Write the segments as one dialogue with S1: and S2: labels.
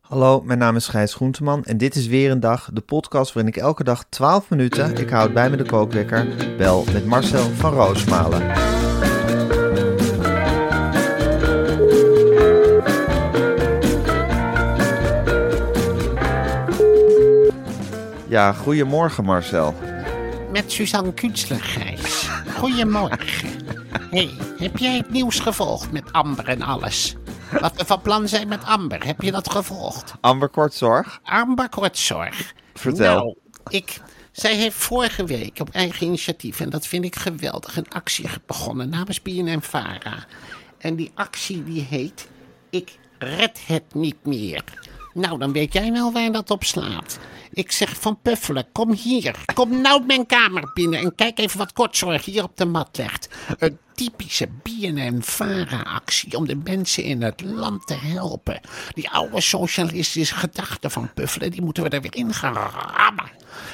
S1: Hallo, mijn naam is Gijs Groenteman en dit is weer een dag, de podcast waarin ik elke dag 12 minuten, ik houd bij me de kookwekker, bel met Marcel van Roosmalen. Ja, goedemorgen Marcel.
S2: Met Suzanne Kunstler, Gijs. Goedemorgen. Hey, heb jij het nieuws gevolgd met Amber en alles? Wat we van plan zijn met Amber, heb je dat gevolgd?
S1: Amber Kortzorg,
S2: Amber Kortzorg.
S1: Vertel.
S2: Nou, ik, zij heeft vorige week op eigen initiatief, en dat vind ik geweldig, een actie begonnen namens BNM Vara. En die actie die heet Ik red het niet meer. Nou, dan weet jij wel waar dat op slaat. Ik zeg van Puffelen, kom hier. Kom nou mijn kamer binnen en kijk even wat kortzorg hier op de mat legt. Een typische BNN-Vara-actie om de mensen in het land te helpen. Die oude socialistische gedachten van Puffelen, die moeten we er weer in gaan rammen.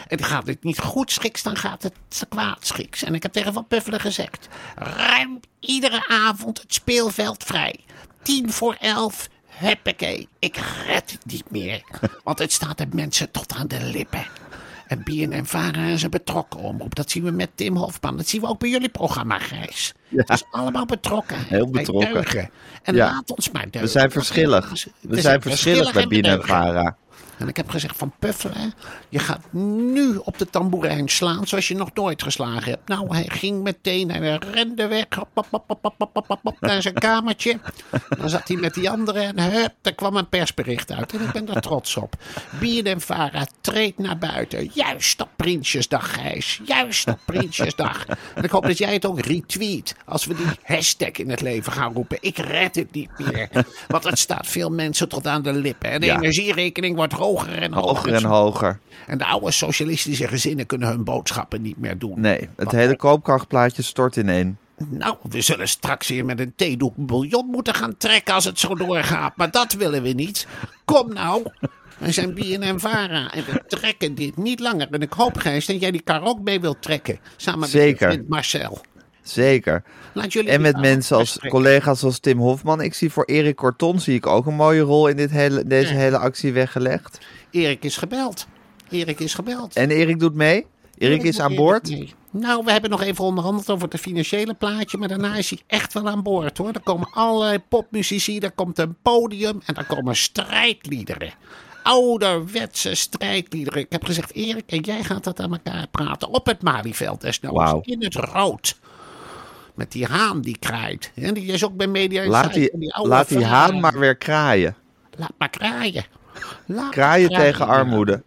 S2: En gaat het niet goed schiks, dan gaat het kwaad schiks. En ik heb tegen Van Puffelen gezegd, ruim iedere avond het speelveld vrij. Tien voor elf, Huppakee, ik red het niet meer. Want het staat de mensen tot aan de lippen. En BNN Vara is een betrokken omroep. Dat zien we met Tim Hofman. Dat zien we ook bij jullie programma, Gijs. Het is allemaal betrokken.
S1: Heel betrokken.
S2: En
S1: Ja.
S2: laat ons maar deugen.
S1: we zijn verschillig. We zijn
S2: een
S1: verschillig bij
S2: en
S1: BNN
S2: bedeugen.
S1: Vara.
S2: En ik heb gezegd van Puffel, hè, je gaat nu op de tamboerijn slaan zoals je nog nooit geslagen hebt. Nou, hij ging meteen en hij rende weg hop, hop, hop, naar zijn kamertje. Dan zat hij met die anderen en hup, er kwam een persbericht uit. En ik ben daar trots op. Vara treedt naar buiten. Juist op Prinsjesdag, Gijs. Juist op Prinsjesdag. En ik hoop dat jij het ook retweet als we die hashtag in het leven gaan roepen. Ik red het niet meer. Want het staat veel mensen tot aan de lippen. En de energierekening wordt groot hoger en hoger.
S1: Hoger en hoger.
S2: En de oude socialistische gezinnen kunnen hun boodschappen niet meer doen.
S1: Nee, het hele koopkrachtplaatje stort ineen.
S2: Nou, we zullen straks weer met een theedoek bouillon moeten gaan trekken als het zo doorgaat. Maar dat willen we niet. Kom nou. We zijn BNN Vara en we trekken dit niet langer. En ik hoop, Gijs, dat jij die kar ook mee wilt trekken. Samen met
S1: Zeker.
S2: Marcel.
S1: Zeker. En met mensen als collega's als Tim Hofman. Ik zie voor Erik Corton zie ik ook een mooie rol in dit hele, deze hele actie weggelegd.
S2: Erik is gebeld. Erik is gebeld.
S1: En Erik doet mee. Erik is aan
S2: Erik
S1: boord.
S2: Nou, we hebben nog even onderhandeld over het financiële plaatje. Maar daarna is hij echt wel aan boord hoor. Er komen allerlei popmuzici, er komt een podium en er komen strijdliederen. Ouderwetse strijdliederen. Ik heb gezegd, Erik, en jij gaat dat aan elkaar praten. Op het Malieveld desnoods.
S1: Wauw.
S2: In het rood. Met die haan die kraait. En die is ook bij Media
S1: Laat die,
S2: En oude
S1: laat die haan maar weer kraaien.
S2: Laat maar kraaien. Laat
S1: Kraaien tegen armoede.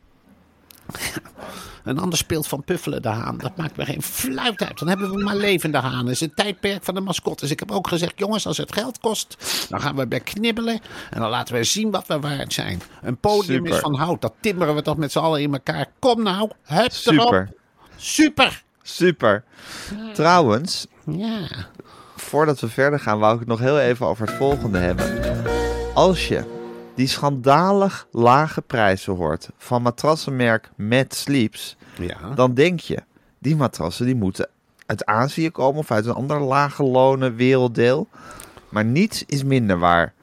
S2: Een ander speelt van Puffelen de haan. Dat maakt me geen fluit uit. Dan hebben we maar levende hanen. Het is een tijdperk van de mascottes. Ik heb ook gezegd, jongens, als het geld kost, dan gaan we bij knibbelen. En dan laten we zien wat we waard zijn. Een podium
S1: Super.
S2: is van hout. Dat timmeren we toch met z'n allen in elkaar. Kom nou, hup
S1: Super.
S2: erop. Super.
S1: Super. Trouwens,
S2: Ja.
S1: voordat we verder gaan, wou ik het nog heel even over het volgende hebben. Als je die schandalig lage prijzen hoort van matrassenmerk Mad Sleeps,
S2: Ja.
S1: dan denk je, die matrassen die moeten uit Azië komen of uit een ander lage lonen werelddeel. Maar niets is minder waar.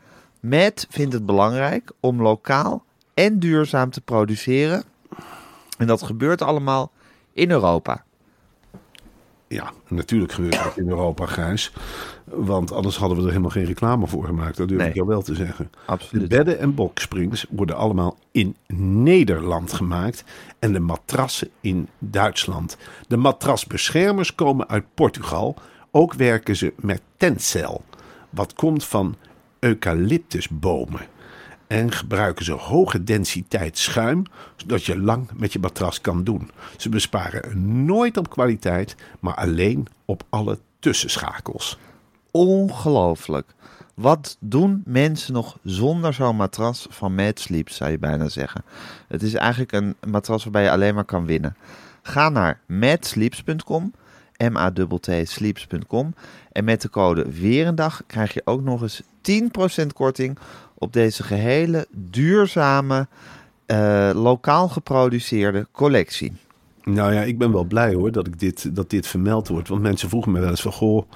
S1: Matt vindt het belangrijk om lokaal en duurzaam te produceren. En dat gebeurt allemaal in Europa.
S2: Ja, natuurlijk gebeurt dat in Europa, Gijs. Want anders hadden we er helemaal geen reclame voor gemaakt. Dat durf
S1: Nee.
S2: ik jou wel te zeggen.
S1: Absoluut.
S2: De bedden en boksprings worden allemaal in Nederland gemaakt. En de matrassen in Duitsland. De matrasbeschermers komen uit Portugal. Ook werken ze met tencel. Wat komt van eucalyptusbomen. En gebruiken ze hoge densiteit schuim, zodat je lang met je matras kan doen. Ze besparen nooit op kwaliteit, maar alleen op alle tussenschakels.
S1: Ongelooflijk. Wat doen mensen nog zonder zo'n matras van Mad Sleep, zou je bijna zeggen. Het is eigenlijk een matras waarbij je alleen maar kan winnen. Ga naar madsleeps.com, m a t sleeps.com en met de code Weerendag krijg je ook nog eens 10% korting op deze gehele duurzame, eh, lokaal geproduceerde collectie.
S2: Nou ja, ik ben wel blij hoor dat, ik dit, dat dit vermeld wordt. Want mensen vroegen me wel eens van, goh,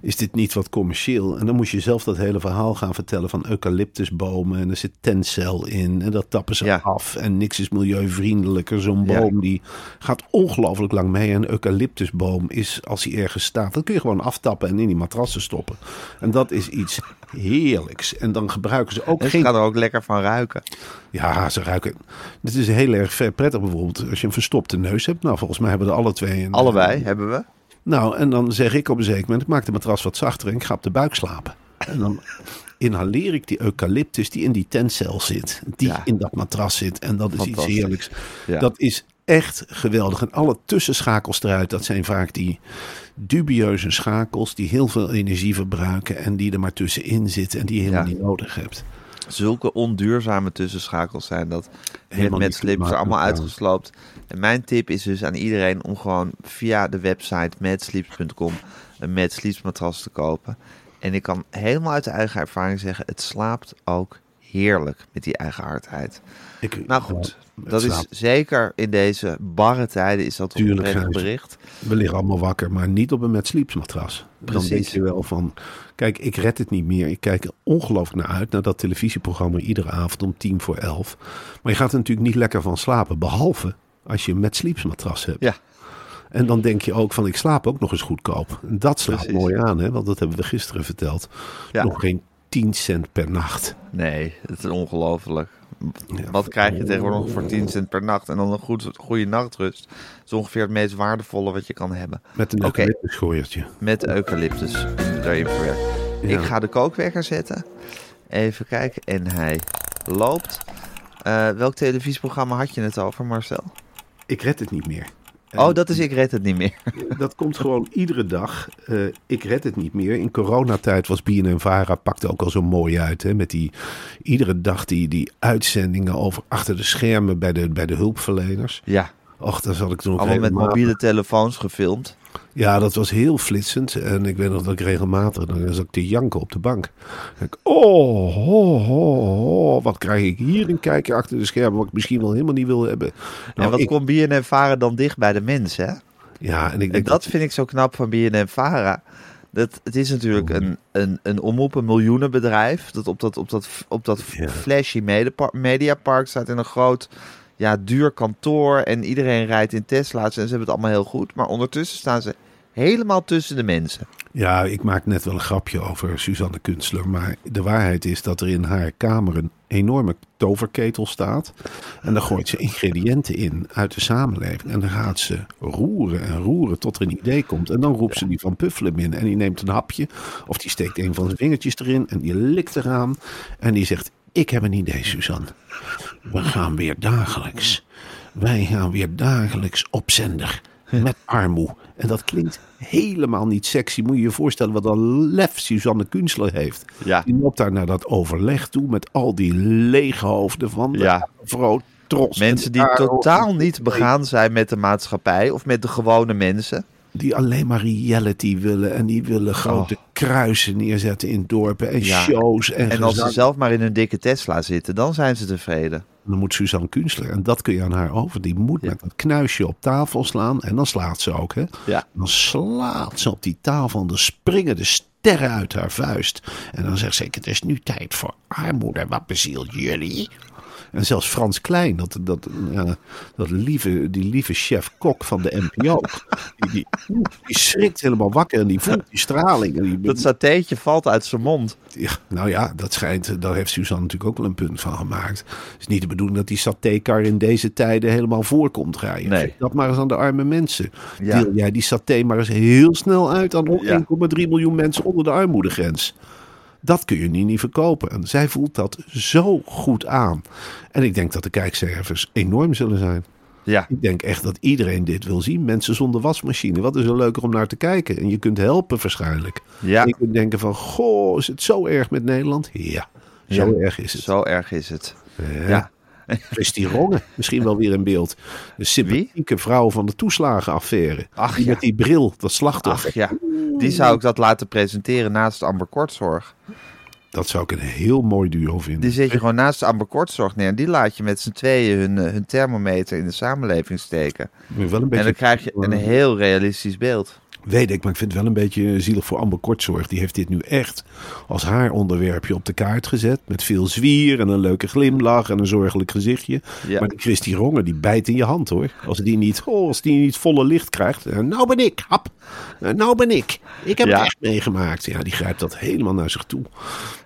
S2: is dit niet wat commercieel? En dan moest je zelf dat hele verhaal gaan vertellen van eucalyptusbomen. En er zit tencel in en dat tappen ze
S1: Ja.
S2: af. En niks is milieuvriendelijker. Zo'n
S1: Ja.
S2: boom die gaat ongelooflijk lang mee. En een eucalyptusboom is, als hij ergens staat, dan kun je gewoon aftappen en in die matrassen stoppen. En dat is iets heerlijks. En dan gebruiken ze ook
S1: En ze
S2: geen
S1: gaan er ook lekker van ruiken.
S2: ja, ze ruiken. Het is heel erg prettig bijvoorbeeld als je een verstopte neus hebt. Nou, volgens mij hebben we er alle twee een.
S1: Allebei hebben we.
S2: Nou, en dan zeg ik op een zeker moment, ik maak de matras wat zachter en ik ga op de buik slapen. En dan inhaleer ik die eucalyptus die in die tencel zit. Die
S1: Ja.
S2: in dat matras zit. En dat is iets heerlijks.
S1: Ja.
S2: Dat is echt geweldig. En alle tussenschakels eruit, dat zijn vaak die dubieuze schakels die heel veel energie verbruiken en die er maar tussenin zitten en die je helemaal
S1: Ja.
S2: niet nodig hebt.
S1: Zulke onduurzame tussenschakels zijn dat
S2: Helemaal
S1: met slips er allemaal uitgesloopt. En mijn tip is dus aan iedereen om gewoon via de website madsleeps.com een Mad Sleeps matras te kopen. En ik kan helemaal uit de eigen ervaring zeggen, het slaapt ook heerlijk met die eigen hardheid.
S2: Ik,
S1: Nou goed, dat is zeker in deze barre tijden is dat een bericht.
S2: We liggen allemaal wakker, maar niet op een met. Dan
S1: Precies.
S2: denk je wel van, kijk, ik red het niet meer. Ik kijk er ongelooflijk naar uit, naar dat televisieprogramma iedere avond om tien voor elf. Maar je gaat er natuurlijk niet lekker van slapen, behalve als je een met hebt.
S1: Ja.
S2: En dan denk je ook van, ik slaap ook nog eens goedkoop. En dat slaat
S1: Precies.
S2: mooi aan, hè? want dat hebben we gisteren verteld.
S1: Ja.
S2: Nog geen 10 cent per nacht.
S1: Nee, het is ongelooflijk. Wat krijg je tegenwoordig voor 10 cent per nacht? En dan een goed, goede nachtrust. Dat is ongeveer het meest waardevolle wat je kan hebben.
S2: Met een
S1: Oké.
S2: eucalyptusgooiertje.
S1: Met eucalyptus erin verwerkt.
S2: Ja.
S1: Ik ga de kookwekker zetten. Even kijken. En hij loopt. Eh, welk televisieprogramma had je het over, Marcel?
S2: Ik red het niet meer.
S1: Oh, dat is Ik Red Het Niet Meer.
S2: Dat komt gewoon iedere dag. Eh, ik red het niet meer. In coronatijd was BNN Vara pakte ook al zo mooi uit. Hè, met die, iedere dag die, die uitzendingen over achter de schermen bij de, bij de hulpverleners.
S1: Ja,
S2: Och, daar zat ik toen ook
S1: allemaal met mobiele telefoons gefilmd.
S2: Ja, dat was heel flitsend. En ik weet nog dat ik regelmatig, dan zat ik te janken op de bank. Ik, oh, oh, oh, oh, wat krijg ik hier een kijkje achter de schermen, wat ik misschien wel helemaal niet wil hebben. Nou,
S1: en wat
S2: ik-
S1: komt BNN Vara dan dicht bij de mensen, hè?
S2: Ja, en ik
S1: En dat vind ik zo knap van BNN Vara. Dat, het is natuurlijk een, een, een omroep, een miljoenenbedrijf. Dat op dat, op dat, op dat flashy mediapark staat in een groot, ja, duur kantoor. En iedereen rijdt in Tesla's en ze hebben het allemaal heel goed. Maar ondertussen staan ze helemaal tussen de mensen.
S2: Ja, ik maak net wel een grapje over Suzanne Kunstler. Maar de waarheid is dat er in haar kamer een enorme toverketel staat. En daar gooit ze ingrediënten in uit de samenleving. En dan gaat ze roeren en roeren tot er een idee komt. En dan roept ze die van Puffelen in. En die neemt een hapje. Of die steekt een van zijn vingertjes erin. En die likt eraan. En die zegt, ik heb een idee Suzanne. We gaan weer dagelijks. Wij gaan weer dagelijks op zender. Met armoe. En dat klinkt helemaal niet sexy. Moet je je voorstellen wat een lef Suzanne Kunstler heeft.
S1: Ja.
S2: Die loopt daar naar dat overleg toe met al die lege hoofden van de
S1: Ja.
S2: vrouw Tros.
S1: Mensen die totaal niet begaan zijn met de maatschappij of met de gewone mensen.
S2: Die alleen maar reality willen. En die willen grote kruisen neerzetten in dorpen en
S1: Oh. Ja.
S2: shows. En,
S1: En als ze zelf maar in hun dikke Tesla zitten, dan zijn ze tevreden.
S2: Dan moet Suzanne Kunstler, en dat kun je aan haar over, die moet
S1: Ja.
S2: met dat knuisje op tafel slaan. En dan slaat ze ook, hè.
S1: Ja.
S2: Dan slaat ze op die tafel en dan springen de sterren uit haar vuist. En dan zegt ze, het is nu tijd voor armoede. Wat bezielt jullie? En zelfs Frans Klein, dat, dat, dat lieve, die lieve chef-kok van de NPO, die, die, die schrikt helemaal wakker en die voelt die straling. En die,
S1: Dat satéetje valt uit zijn mond.
S2: ja, nou ja, dat schijnt, daar heeft Suzanne natuurlijk ook wel een punt van gemaakt. Het is niet de bedoeling dat die satékar in deze tijden helemaal voorkomt rijden.
S1: Nee.
S2: Dat maar eens aan de arme mensen.
S1: Ja.
S2: Deel jij die saté maar eens heel snel uit aan
S1: Ja.
S2: 1,3 miljoen mensen onder de armoedegrens. Dat kun je niet, niet verkopen. En zij voelt dat zo goed aan. En ik denk dat de kijkcijfers enorm zullen zijn.
S1: Ja,
S2: Ik denk echt dat iedereen dit wil zien. Mensen zonder wasmachine. Wat is er leuker om naar te kijken? En je kunt helpen waarschijnlijk.
S1: ja.
S2: En je kunt denken van, goh, is het zo erg met Nederland? Ja, zo
S1: Ja.
S2: erg is het.
S1: zo erg is het.
S2: Ja.
S1: Ja.
S2: Christy Rongen, misschien wel weer in beeld. De sympathieke vrouw van de toeslagenaffaire.
S1: Ach,
S2: die
S1: ja.
S2: met die bril, dat slachtoffer.
S1: Ach ja, die zou ik dat laten presenteren naast Amber Kortzorg.
S2: Dat zou ik een heel mooi duo vinden.
S1: Die zet je gewoon naast Amber Kortzorg neer. En die laat je met z'n tweeën hun, eh, hun thermometer in de samenleving steken.
S2: Wel een
S1: En dan krijg je een heel realistisch beeld.
S2: Weet ik, maar ik vind het wel een beetje zielig voor Amber Kortzorg. Die heeft dit nu echt als haar onderwerpje op de kaart gezet. Met veel zwier en een leuke glimlach en een zorgelijk gezichtje.
S1: Ja.
S2: Maar die Christy Rongen, die bijt in je hand hoor. Als die niet, oh, als die niet volle licht krijgt. eh, nou ben ik, hap. Eh, nou ben ik. Ik heb
S1: Ja.
S2: het echt meegemaakt. Ja, die grijpt dat helemaal naar zich toe.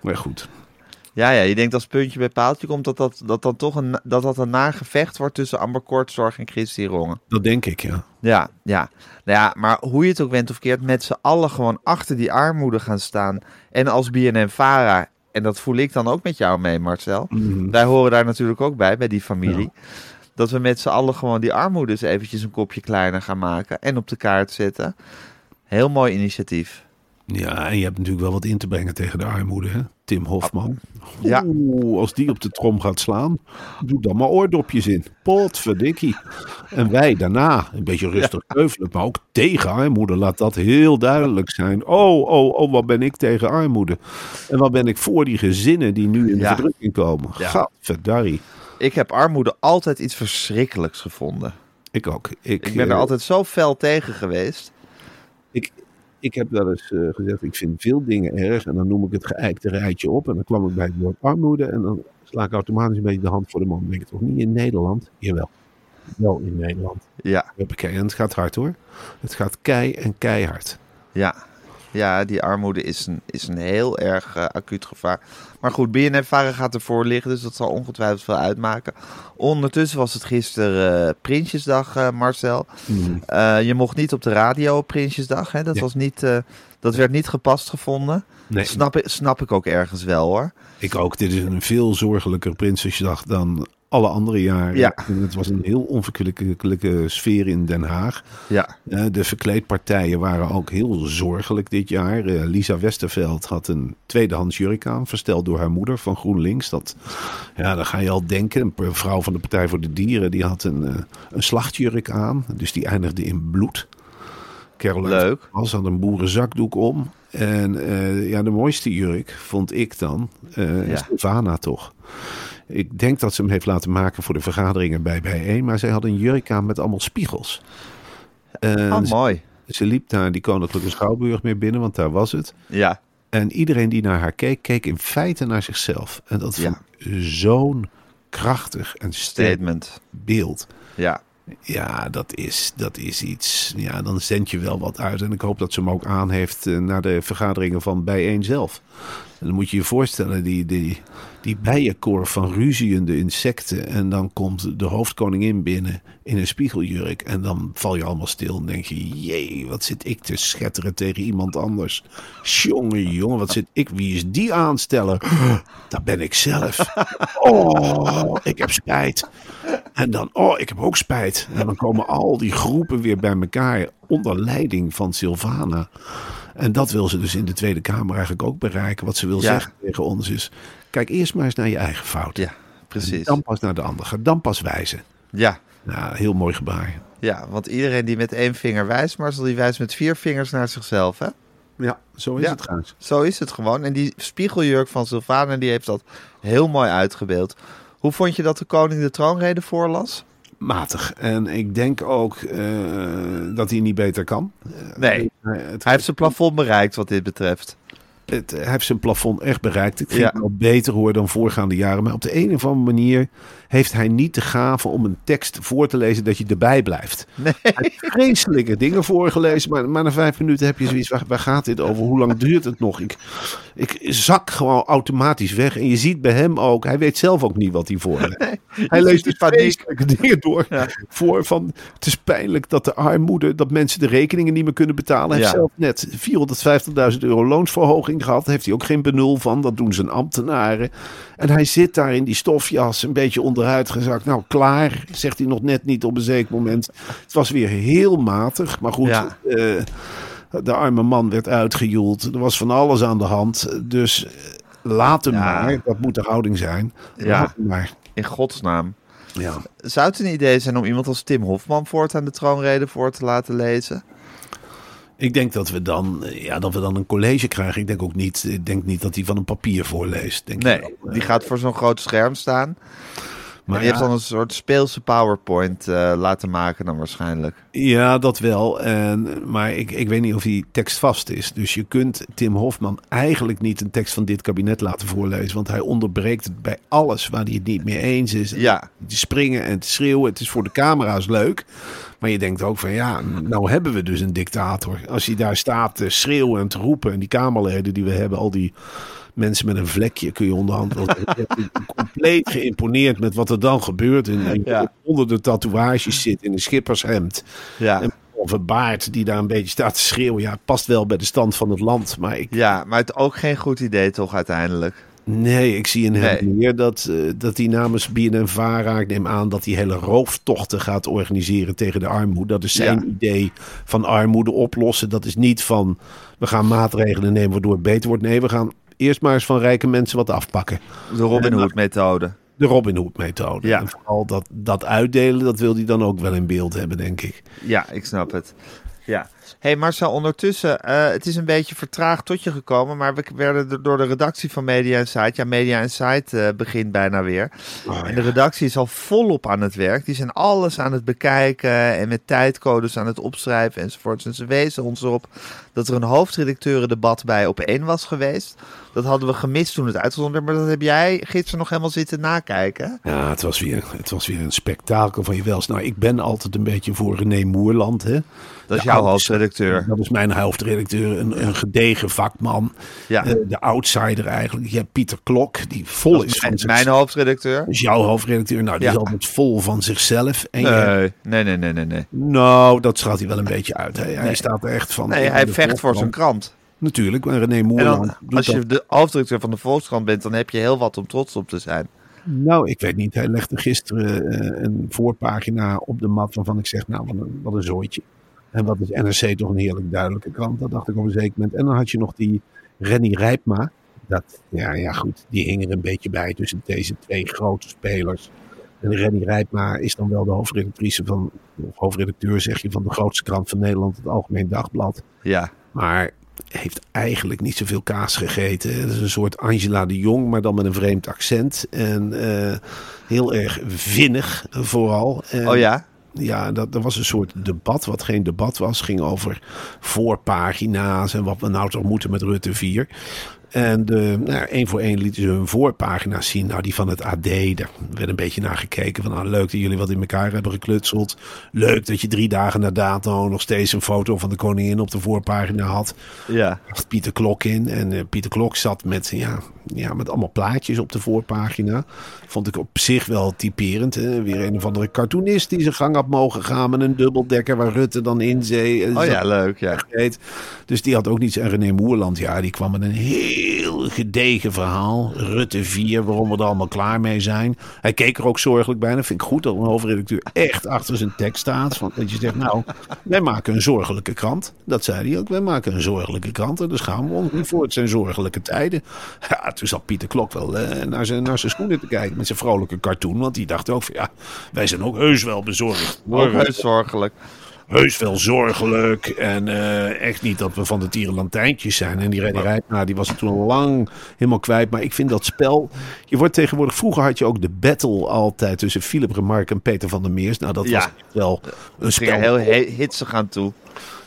S2: Maar goed,
S1: Ja, ja, je denkt als puntje bij paaltje komt dat dat, dat dan toch een, dat dat een nagevecht wordt tussen Amber Kortzorg en Christy Rongen.
S2: dat denk ik, ja.
S1: Ja, ja. Nou ja, maar hoe je het ook went of keert, met z'n allen gewoon achter die armoede gaan staan. En als BNN-Vara, en dat voel ik dan ook met jou mee, Marcel. Wij horen daar natuurlijk ook bij, bij die familie. Dat we met z'n allen gewoon die armoede eens eventjes een kopje kleiner gaan maken en op de kaart zetten. Heel mooi initiatief.
S2: Ja, en je hebt natuurlijk wel wat in te brengen tegen de armoede, hè? Tim Hofman.
S1: Ja.
S2: Oeh, als die op de trom gaat slaan, doe dan maar oordopjes in. Potverdikkie. En wij daarna, een beetje rustig keuvelen, maar ook tegen armoede. Laat dat heel duidelijk zijn. Oh, oh, oh, wat ben ik tegen armoede? En wat ben ik voor die gezinnen die nu in de
S1: Ja.
S2: verdrukking komen?
S1: Ja.
S2: Gadverdarrie.
S1: Ik heb armoede altijd iets verschrikkelijks gevonden.
S2: Ik ook. Ik,
S1: Ik ben er
S2: eh,
S1: altijd zo fel tegen geweest.
S2: Ik, ik heb wel eens eh, gezegd, ik vind veel dingen erg. En dan noem ik het geëikte rijtje op. En dan kwam ik bij het woord armoede. En dan sla ik automatisch een beetje de hand voor de man. Dan denk ik toch niet in Nederland? Jawel. Wel in Nederland.
S1: Ja.
S2: En het gaat hard hoor. Het gaat kei en keihard.
S1: ja. Ja, die armoede is een, is een heel erg eh, acuut gevaar. Maar goed, BNF-varen gaat ervoor liggen, dus dat zal ongetwijfeld veel uitmaken. Ondertussen was het gisteren eh, Prinsjesdag, eh, Marcel. Eh, je mocht niet op de radio op Prinsjesdag, hè? Dat,
S2: Ja.
S1: was niet, dat werd niet gepast gevonden.
S2: Nee,
S1: Snap, ik- snap ik ook ergens wel, hoor.
S2: ik ook. Dit is een veel zorgelijker Prinsjesdag dan alle andere jaren.
S1: Ja.
S2: En het was een heel onverkwikkelijke sfeer in Den Haag.
S1: Ja,
S2: Eh, de verkleedpartijen waren ook heel zorgelijk dit jaar. Eh, Lisa Westerveld had een tweedehands jurk aan, versteld door haar moeder van GroenLinks. Dat, ja, dan ga je al denken. Een vrouw van de Partij voor de Dieren, die had een, eh, een slachtjurk aan. Dus die eindigde in bloed. Caroline
S1: Leuk.
S2: Was had een boerenzakdoek om. En eh, ja, de mooiste jurk vond ik dan eh
S1: Ja.
S2: Stefana toch. Ik denk dat ze hem heeft laten maken voor de vergaderingen bij Bijeen. Maar zij had een jurk aan met allemaal spiegels. En
S1: oh, mooi.
S2: ze liep naar die Koninklijke Schouwburg meer binnen, want daar was het.
S1: Ja,
S2: En iedereen die naar haar keek, keek in feite naar zichzelf. En dat
S1: Ja.
S2: vond ik zo'n krachtig en sterk
S1: statement.
S2: beeld.
S1: Ja,
S2: Ja, dat is, dat is iets. Ja, dan zend je wel wat uit. En ik hoop dat ze hem ook aan heeft eh, naar de vergaderingen van bijeen zelf. En dan moet je je voorstellen, die, die, die bijenkorf van ruziende insecten. En dan komt de hoofdkoningin binnen in een spiegeljurk. En dan val je allemaal stil en denk je... Jee, wat zit ik te schetteren tegen iemand anders. Jongen, jongen, wat zit ik... Wie is die aansteller? Dat ben ik zelf. Oh, ik heb spijt. En dan, oh, ik heb ook spijt. En dan komen al die groepen weer bij elkaar onder leiding van Sylvana. En dat wil ze dus in de Tweede Kamer eigenlijk ook bereiken. Wat ze wil
S1: Ja.
S2: zeggen tegen ons is... Kijk eerst maar eens naar je eigen fout.
S1: ja,
S2: En
S1: precies.
S2: dan pas naar de ander. Ga dan pas wijzen.
S1: Ja,
S2: Ja, heel mooi gebaar.
S1: Ja, want iedereen die met één vinger wijst, Marcel, die wijst met vier vingers naar zichzelf, hè?
S2: Ja, zo is
S1: Ja.
S2: het trouwens.
S1: Zo is het gewoon. En die spiegeljurk van Sylvana, die heeft dat heel mooi uitgebeeld. Hoe vond je dat de koning de troonrede voorlas?
S2: Matig. En ik denk ook eh, dat hij niet beter kan.
S1: Nee,
S2: Eh, het,
S1: hij heeft zijn plafond bereikt wat dit betreft.
S2: Het, hij heeft zijn plafond echt bereikt. Het ging
S1: Ja.
S2: wel beter hoor dan voorgaande jaren. Maar op de een of andere manier heeft hij niet de gave om een tekst voor te lezen dat je erbij blijft.
S1: Nee.
S2: Hij heeft vreselijke dingen voorgelezen, maar, maar na vijf minuten heb je zoiets. Waar, waar gaat dit over? Hoe lang duurt het nog? Ik, ik zak gewoon automatisch weg. En je ziet bij hem ook, hij weet zelf ook niet wat hij voorleest. Hij leest dus vreselijke dingen door. Voor van, het is pijnlijk dat de armoede, dat mensen de rekeningen niet meer kunnen betalen. Hij heeft
S1: Ja.
S2: zelf net 450.000 euro loonsverhoging gehad. Heeft hij ook geen benul van. Dat doen zijn ambtenaren. En hij zit daar in die stofjas, een beetje onderuit gezakt. Nou, klaar, zegt hij nog net niet op een zeker moment. Het was weer heel matig. Maar goed,
S1: Ja.
S2: eh, de arme man werd uitgejoeld. Er was van alles aan de hand. Dus eh, laat hem
S1: Ja.
S2: maar. Dat moet de houding zijn.
S1: Ja.
S2: Laat hem maar.
S1: In godsnaam.
S2: Ja.
S1: Zou het een idee zijn om iemand als Tim Hofman voortaan de troonrede voor te laten lezen?
S2: Ik denk dat we dan, eh, ja, dat we dan een college krijgen. Ik denk ook niet, ik denk niet dat hij van een papier voorleest. Denk
S1: Nee,
S2: wel.
S1: die gaat voor zo'n groot scherm staan.
S2: Maar
S1: en die
S2: ja,
S1: heeft dan een soort speelse PowerPoint eh, laten maken dan waarschijnlijk.
S2: ja, dat wel. En, maar ik, ik weet niet of die tekst vast is. Dus je kunt Tim Hofman eigenlijk niet een tekst van dit kabinet laten voorlezen. Want hij onderbreekt het bij alles waar hij het niet mee eens is.
S1: Ja,
S2: Te springen en te schreeuwen. Het is voor de camera's leuk. Maar je denkt ook van ja, nou hebben we dus een dictator. Als hij daar staat te schreeuwen en te roepen. En die Kamerleden die we hebben, al die mensen met een vlekje kun je onderhand wel- compleet geïmponeerd met wat er dan gebeurt. En, en
S1: Ja.
S2: onder de tatoeages zit in een schippershemd.
S1: ja.
S2: En of een baard die daar een beetje staat te schreeuwen. Ja, past wel bij de stand van het land. Maar ik,
S1: ja, maar het ook geen goed idee toch uiteindelijk.
S2: Nee, ik zie in hem
S1: Nee.
S2: meer dat, eh, dat hij namens BNN-Vara, ik neem aan dat hij hele rooftochten gaat organiseren tegen de armoede. Dat is zijn
S1: Ja.
S2: idee van armoede oplossen. Dat is niet van, we gaan maatregelen nemen waardoor het beter wordt. Nee, we gaan eerst maar eens van rijke mensen wat afpakken.
S1: De Robin Hood methode.
S2: De Robin Hood methode.
S1: Ja.
S2: En vooral dat, dat uitdelen, dat wil hij dan ook wel in beeld hebben, denk ik.
S1: Ja, ik snap het. Ja. Hey Marcel, ondertussen, eh, het is een beetje vertraagd tot je gekomen, maar we werden er door de redactie van Media Insight, ja, Media Insight eh, begint bijna weer. en de redactie is al volop aan het werk. Die zijn alles aan het bekijken en met tijdcodes aan het opschrijven enzovoorts. En ze wezen ons erop dat er een hoofdredacteurendebat bij op één was geweest. Dat hadden we gemist toen het uitgezonden werd, maar dat heb jij gisteren nog helemaal zitten nakijken.
S2: Ja, het was weer, het was weer een spektakel van je wels. Nou, ik ben altijd een beetje voor René Moerland, hè.
S1: Dat is
S2: De
S1: jouw
S2: oude-
S1: hoofdredacteur.
S2: Dat is mijn hoofdredacteur, een, een gedegen vakman.
S1: Ja.
S2: Eh, de outsider eigenlijk. Je hebt Pieter Klok, die vol
S1: Dat
S2: is
S1: is
S2: van
S1: mijn,
S2: zichzelf.
S1: mijn hoofdredacteur.
S2: Dat is jouw hoofdredacteur. Nou, die
S1: Ja.
S2: is altijd vol van zichzelf. En je-
S1: Nee, nee, nee, nee, nee. nee.
S2: nou, dat straalt hij wel een beetje uit. Hè. Hij staat er echt van.
S1: Nee, hij vecht voor zijn krant.
S2: Natuurlijk, maar René doet
S1: als
S2: dat.
S1: je de hoofdredacteur van de Volkskrant bent, dan heb je heel wat om trots op te zijn.
S2: Nou, ik weet niet. Hij legde gisteren eh, een voorpagina op de mat waarvan ik zeg, nou, wat een, wat een zooitje. En wat is NRC toch een heerlijk duidelijke krant. Dat dacht ik op een zeker moment. En dan had je nog die Renny Rijpma. Dat, ja, ja, goed. Die hing er een beetje bij tussen deze twee grote spelers. En Renny Rijpma is dan wel de hoofdredactrice van, of hoofdredacteur zeg je, van de grootste krant van Nederland, het Algemeen Dagblad.
S1: Ja,
S2: Maar heeft eigenlijk niet zoveel kaas gegeten. Het is een soort Angela de Jong, maar dan met een vreemd accent. En eh, heel erg vinnig vooral. En,
S1: oh ja?
S2: Ja, dat, er was een soort debat, wat geen debat was. ging over voorpagina's en wat we nou toch moeten met Rutte 4. En de, nou, één voor één lieten ze hun voorpagina's zien. Nou, die van het AD, daar werd een beetje naar gekeken. Van, nou, leuk dat jullie wat in elkaar hebben geklutseld. Leuk dat je drie dagen na dato nog steeds een foto van de koningin op de voorpagina had.
S1: Ja.
S2: Had Pieter Klok in. En eh, Pieter Klok zat met, ja, ja, met allemaal plaatjes op de voorpagina. Vond ik op zich wel typerend. Hè? Weer een of andere cartoonist die zijn gang had mogen gaan met een dubbeldekker waar Rutte dan in zee. eh,
S1: Oh ja, leuk, ja.
S2: Dus die had ook niets. En René Moerland, ja, die kwam met een heel gedegen verhaal. Rutte 4, waarom we er allemaal klaar mee zijn. Hij keek er ook zorgelijk bij. Dat vind ik goed dat een hoofdredacteur echt achter zijn tekst staat. Van, dat je zegt, nou, wij maken een zorgelijke krant. Dat zei hij ook. Wij maken een zorgelijke krant. En dus gaan we ons voor. Het zijn zorgelijke tijden. Ja, toen zat Pieter Klok wel eh, naar, zijn, naar zijn schoenen te kijken met zijn vrolijke cartoon. Want die dacht ook van, ja, wij zijn ook heus wel bezorgd.
S1: Ook heus zorgelijk.
S2: Heus wel zorgelijk. En eh, echt niet dat we van de tierenlantijntjes zijn. En die René Rijpma, die was toen lang helemaal kwijt. Maar ik vind dat spel... Je wordt tegenwoordig... Vroeger had je ook de battle altijd tussen Philip Remarque en Peter van der Meers. Nou, dat
S1: Ja.
S2: was echt wel een
S1: Ging er
S2: spel.
S1: heel he- hitsig aan toe.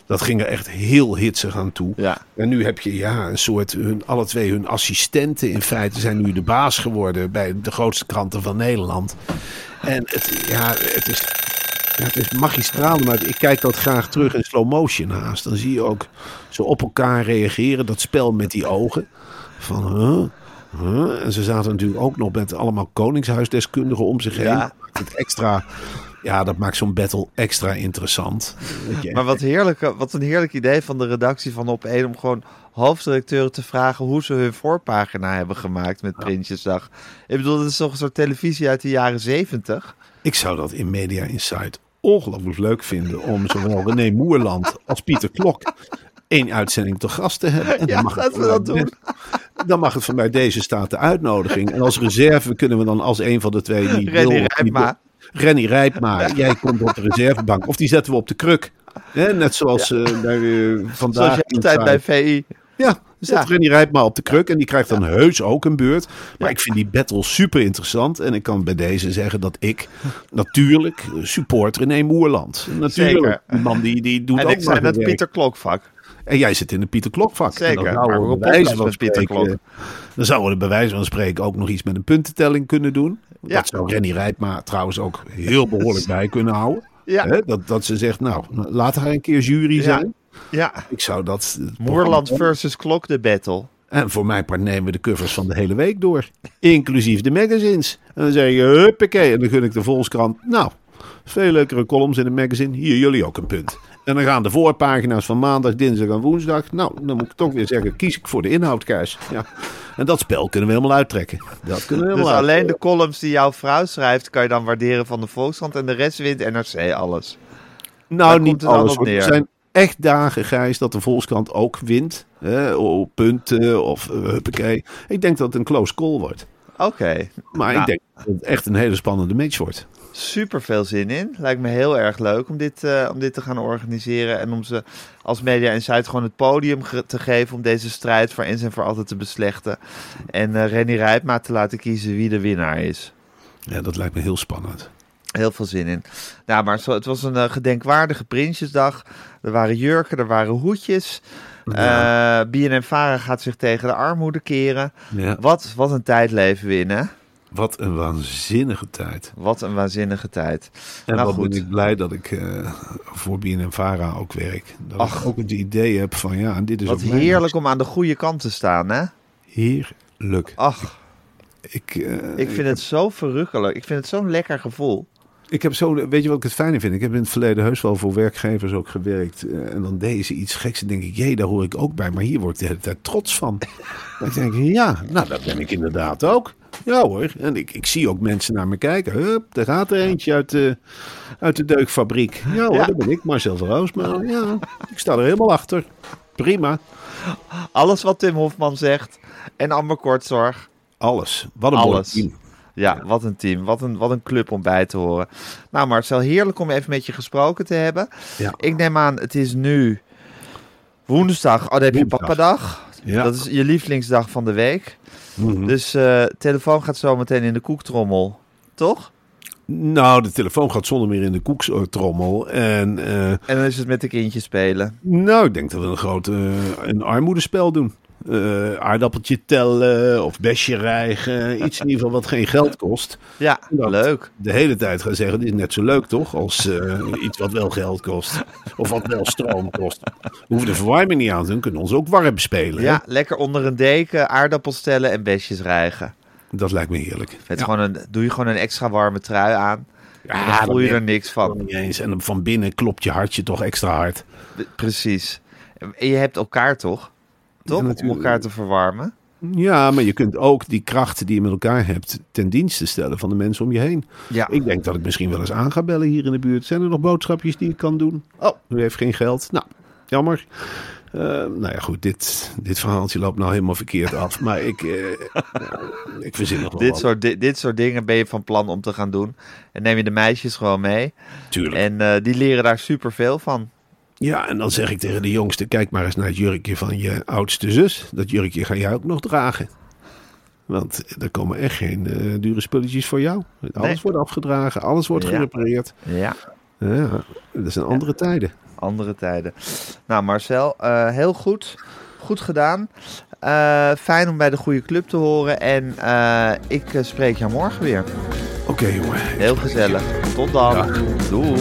S2: Dat ging er echt heel hitsig aan toe.
S1: Ja.
S2: En nu heb je ja, een soort, hun, alle twee hun assistenten in feite zijn nu de baas geworden bij de grootste kranten van Nederland. En het, ja, het is, ja, het is magistraal, maar ik kijk dat graag terug in slow motion haast. Dan zie je ook ze op elkaar reageren, dat spel met die ogen. Van, huh? Huh? En ze zaten natuurlijk ook nog met allemaal koningshuisdeskundigen om zich heen.
S1: Ja.
S2: Dat maakt het extra, ja, dat maakt zo'n battle extra interessant.
S1: Maar wat, wat een heerlijk idee van de redactie van Op 1 om gewoon hoofdredacteuren te vragen hoe ze hun voorpagina hebben gemaakt met Prinsjesdag. Ik bedoel, dat is toch een soort televisie uit de jaren zeventig?
S2: Ik zou dat in Media Insight ongelooflijk leuk vinden om zowel René Moerland als Pieter Klok één uitzending te gast te hebben. En dan
S1: Ja,
S2: mag
S1: laten we dat.
S2: Dan mag het van mij deze staat de uitnodiging. En als reserve kunnen we dan als een van de twee die
S1: Rennie
S2: wil-
S1: Rijpma.
S2: die- Rennie Rijpma, jij komt op de reservebank. Of die zetten we op de kruk. Hè, net zoals eh, bij, eh, vandaag.
S1: Zoals je altijd bij VI.
S2: Ja, zet
S1: Ja.
S2: Rennie Rijpma op de kruk en die krijgt dan heus ook een beurt. Maar ik vind die battle super interessant. En ik kan bij deze zeggen dat ik natuurlijk support René Moerland. Natuurlijk. Die man die, die doet
S1: En
S2: ook
S1: ik zei
S2: werk.
S1: Pieter Klokvak.
S2: En jij zit in de Pieter Klok vak.
S1: Zeker,
S2: En dan zouden we bij wijze van
S1: met Pieter
S2: spreken-
S1: Klok.
S2: Dan zouden we bij wijze van spreken ook nog iets met een puntentelling kunnen doen.
S1: Ja.
S2: Dat zou Rennie Rijpma trouwens ook heel behoorlijk bij kunnen houden.
S1: Ja.
S2: Hè, dat, dat ze zegt, nou, laat haar een keer jury zijn.
S1: Ja,
S2: Ik zou dat... het
S1: Moerland versus Klok, de battle.
S2: En voor mijn part nemen we de covers van de hele week door. Inclusief de magazines. En dan zeg je, huppakee. En dan gun ik de Volkskrant. Nou, veel leukere columns in het magazine. Hier, jullie ook een punt. En dan gaan de voorpagina's van maandag, dinsdag en woensdag. Nou, dan moet ik toch weer zeggen, kies ik voor de inhoudkuis. Ja. En dat spel kunnen we helemaal uittrekken. Dat kunnen we
S1: Dus
S2: helemaal
S1: alleen de columns die jouw vrouw schrijft, kan je dan waarderen van de Volkskrant. En de rest wint NRC alles. Daar
S2: Nou,
S1: komt
S2: niet alles. Er
S1: neer.
S2: zijn echt dagen, Gijs, dat de Volkskrant ook wint. Hè, op punten of uh, huppakee. Ik denk dat het een close call wordt.
S1: Oké,
S2: Maar
S1: Nou.
S2: ik denk dat het echt een hele spannende match wordt.
S1: super veel zin in. Lijkt me heel erg leuk om dit, eh, om dit te gaan organiseren. En om ze als Media Insight gewoon het podium ge- te geven om deze strijd voor eens en voor altijd te beslechten. En eh Rennie Rijpma te laten kiezen wie de winnaar is.
S2: Ja, dat lijkt me heel spannend.
S1: Heel veel zin in. Nou, maar zo, het was een eh, gedenkwaardige Prinsjesdag. Er waren jurken, er waren hoedjes.
S2: Ja.
S1: BNN Vara gaat zich tegen de armoede keren.
S2: Ja.
S1: Wat, wat een tijd leven we in, hè?
S2: Wat een waanzinnige tijd.
S1: Wat een waanzinnige tijd.
S2: En
S1: nou goed.
S2: ben ik blij dat ik eh, voor BNN-Vara ook werk. Dat
S1: Ach.
S2: ik ook het idee heb van ja, dit is
S1: Wat
S2: ook
S1: heerlijk om aan de goede kant te staan, hè?
S2: Heerlijk.
S1: Ach,
S2: Ik,
S1: ik vind het zo verrukkelijk. Ik vind het zo'n lekker gevoel.
S2: Ik heb zo, weet je wat ik het fijne vind? Ik heb in het verleden heus wel voor werkgevers ook gewerkt. eh, en dan deden ze iets geks en denk ik, jee, daar hoor ik ook bij. Maar hier word ik de hele tijd trots van. Dan denk ik, ja, nou, dat ben ik inderdaad ook. Ja hoor. En ik, ik zie ook mensen naar me kijken. Hup, daar gaat er eentje uit de, uit de deukfabriek. Ja hoor,
S1: Ja.
S2: dat ben ik, Marcel van Roosmalen. Ja, ik sta er helemaal achter. Prima.
S1: Alles wat Tim Hofman zegt. En Amber Kortzorg.
S2: Alles. Wat een
S1: Alles. Ja, wat een team. Wat een, wat een club om bij te horen. Nou Marcel, heerlijk om even met je gesproken te hebben.
S2: Ja.
S1: Ik neem aan, het is nu woensdag. Oh, dan heb je papadag.
S2: Ja.
S1: Dat is je lievelingsdag van de week.
S2: Mhm.
S1: Dus eh telefoon gaat zo meteen in de koektrommel. Toch?
S2: Nou, de telefoon gaat zonder meer in de koekstrommel. En eh,
S1: En dan is het met de kindjes spelen.
S2: Nou, ik denk dat we een groot eh, een armoedespel doen. Eh, aardappeltje tellen of besje rijgen. Iets in ieder geval wat geen geld kost.
S1: Ja, leuk.
S2: De hele tijd gaan zeggen, dit is net zo leuk toch? Als eh, iets wat wel geld kost. Of wat wel stroom kost. We hoeven de verwarming niet aan te doen. Kunnen ons ook warm spelen.
S1: Ja,
S2: hè?
S1: lekker onder een deken, aardappels stellen en besjes rijgen.
S2: Dat lijkt me heerlijk. Ja.
S1: gewoon een, doe je gewoon een extra warme trui aan.
S2: Ja,
S1: dan voel je er niks van.
S2: Niet eens. En van binnen klopt je hartje toch extra hard.
S1: Precies. En je hebt elkaar toch? Toch? Om elkaar te verwarmen.
S2: Ja, maar je kunt ook die krachten die je met elkaar hebt ten dienste stellen van de mensen om je heen.
S1: Ja.
S2: Ik denk dat ik misschien wel eens aan ga bellen hier in de buurt. Zijn er nog boodschapjes die ik kan doen? Oh, u heeft geen geld. Nou, jammer. Eh, nou ja, goed, dit, dit verhaaltje loopt nou helemaal verkeerd af. Maar ik, eh, ik verzin nog wel
S1: Dit soort, di- dit soort dingen ben je van plan om te gaan doen. En neem je de meisjes gewoon mee.
S2: Tuurlijk.
S1: En eh, die leren daar superveel van.
S2: Ja, en dan zeg ik tegen de jongste, kijk maar eens naar het jurkje van je oudste zus. Dat jurkje ga jij ook nog dragen. Want er komen echt geen eh, dure spulletjes voor jou. Alles
S1: Nee.
S2: wordt afgedragen, alles wordt
S1: Ja.
S2: gerepareerd.
S1: Ja,
S2: Ja, dat zijn andere tijden.
S1: andere tijden. Nou Marcel, eh, heel goed. Goed gedaan. Eh, fijn om bij de goede club te horen. En ik spreek jou morgen weer.
S2: Oké, jongen.
S1: Heel gezellig. Tot dan. Doei.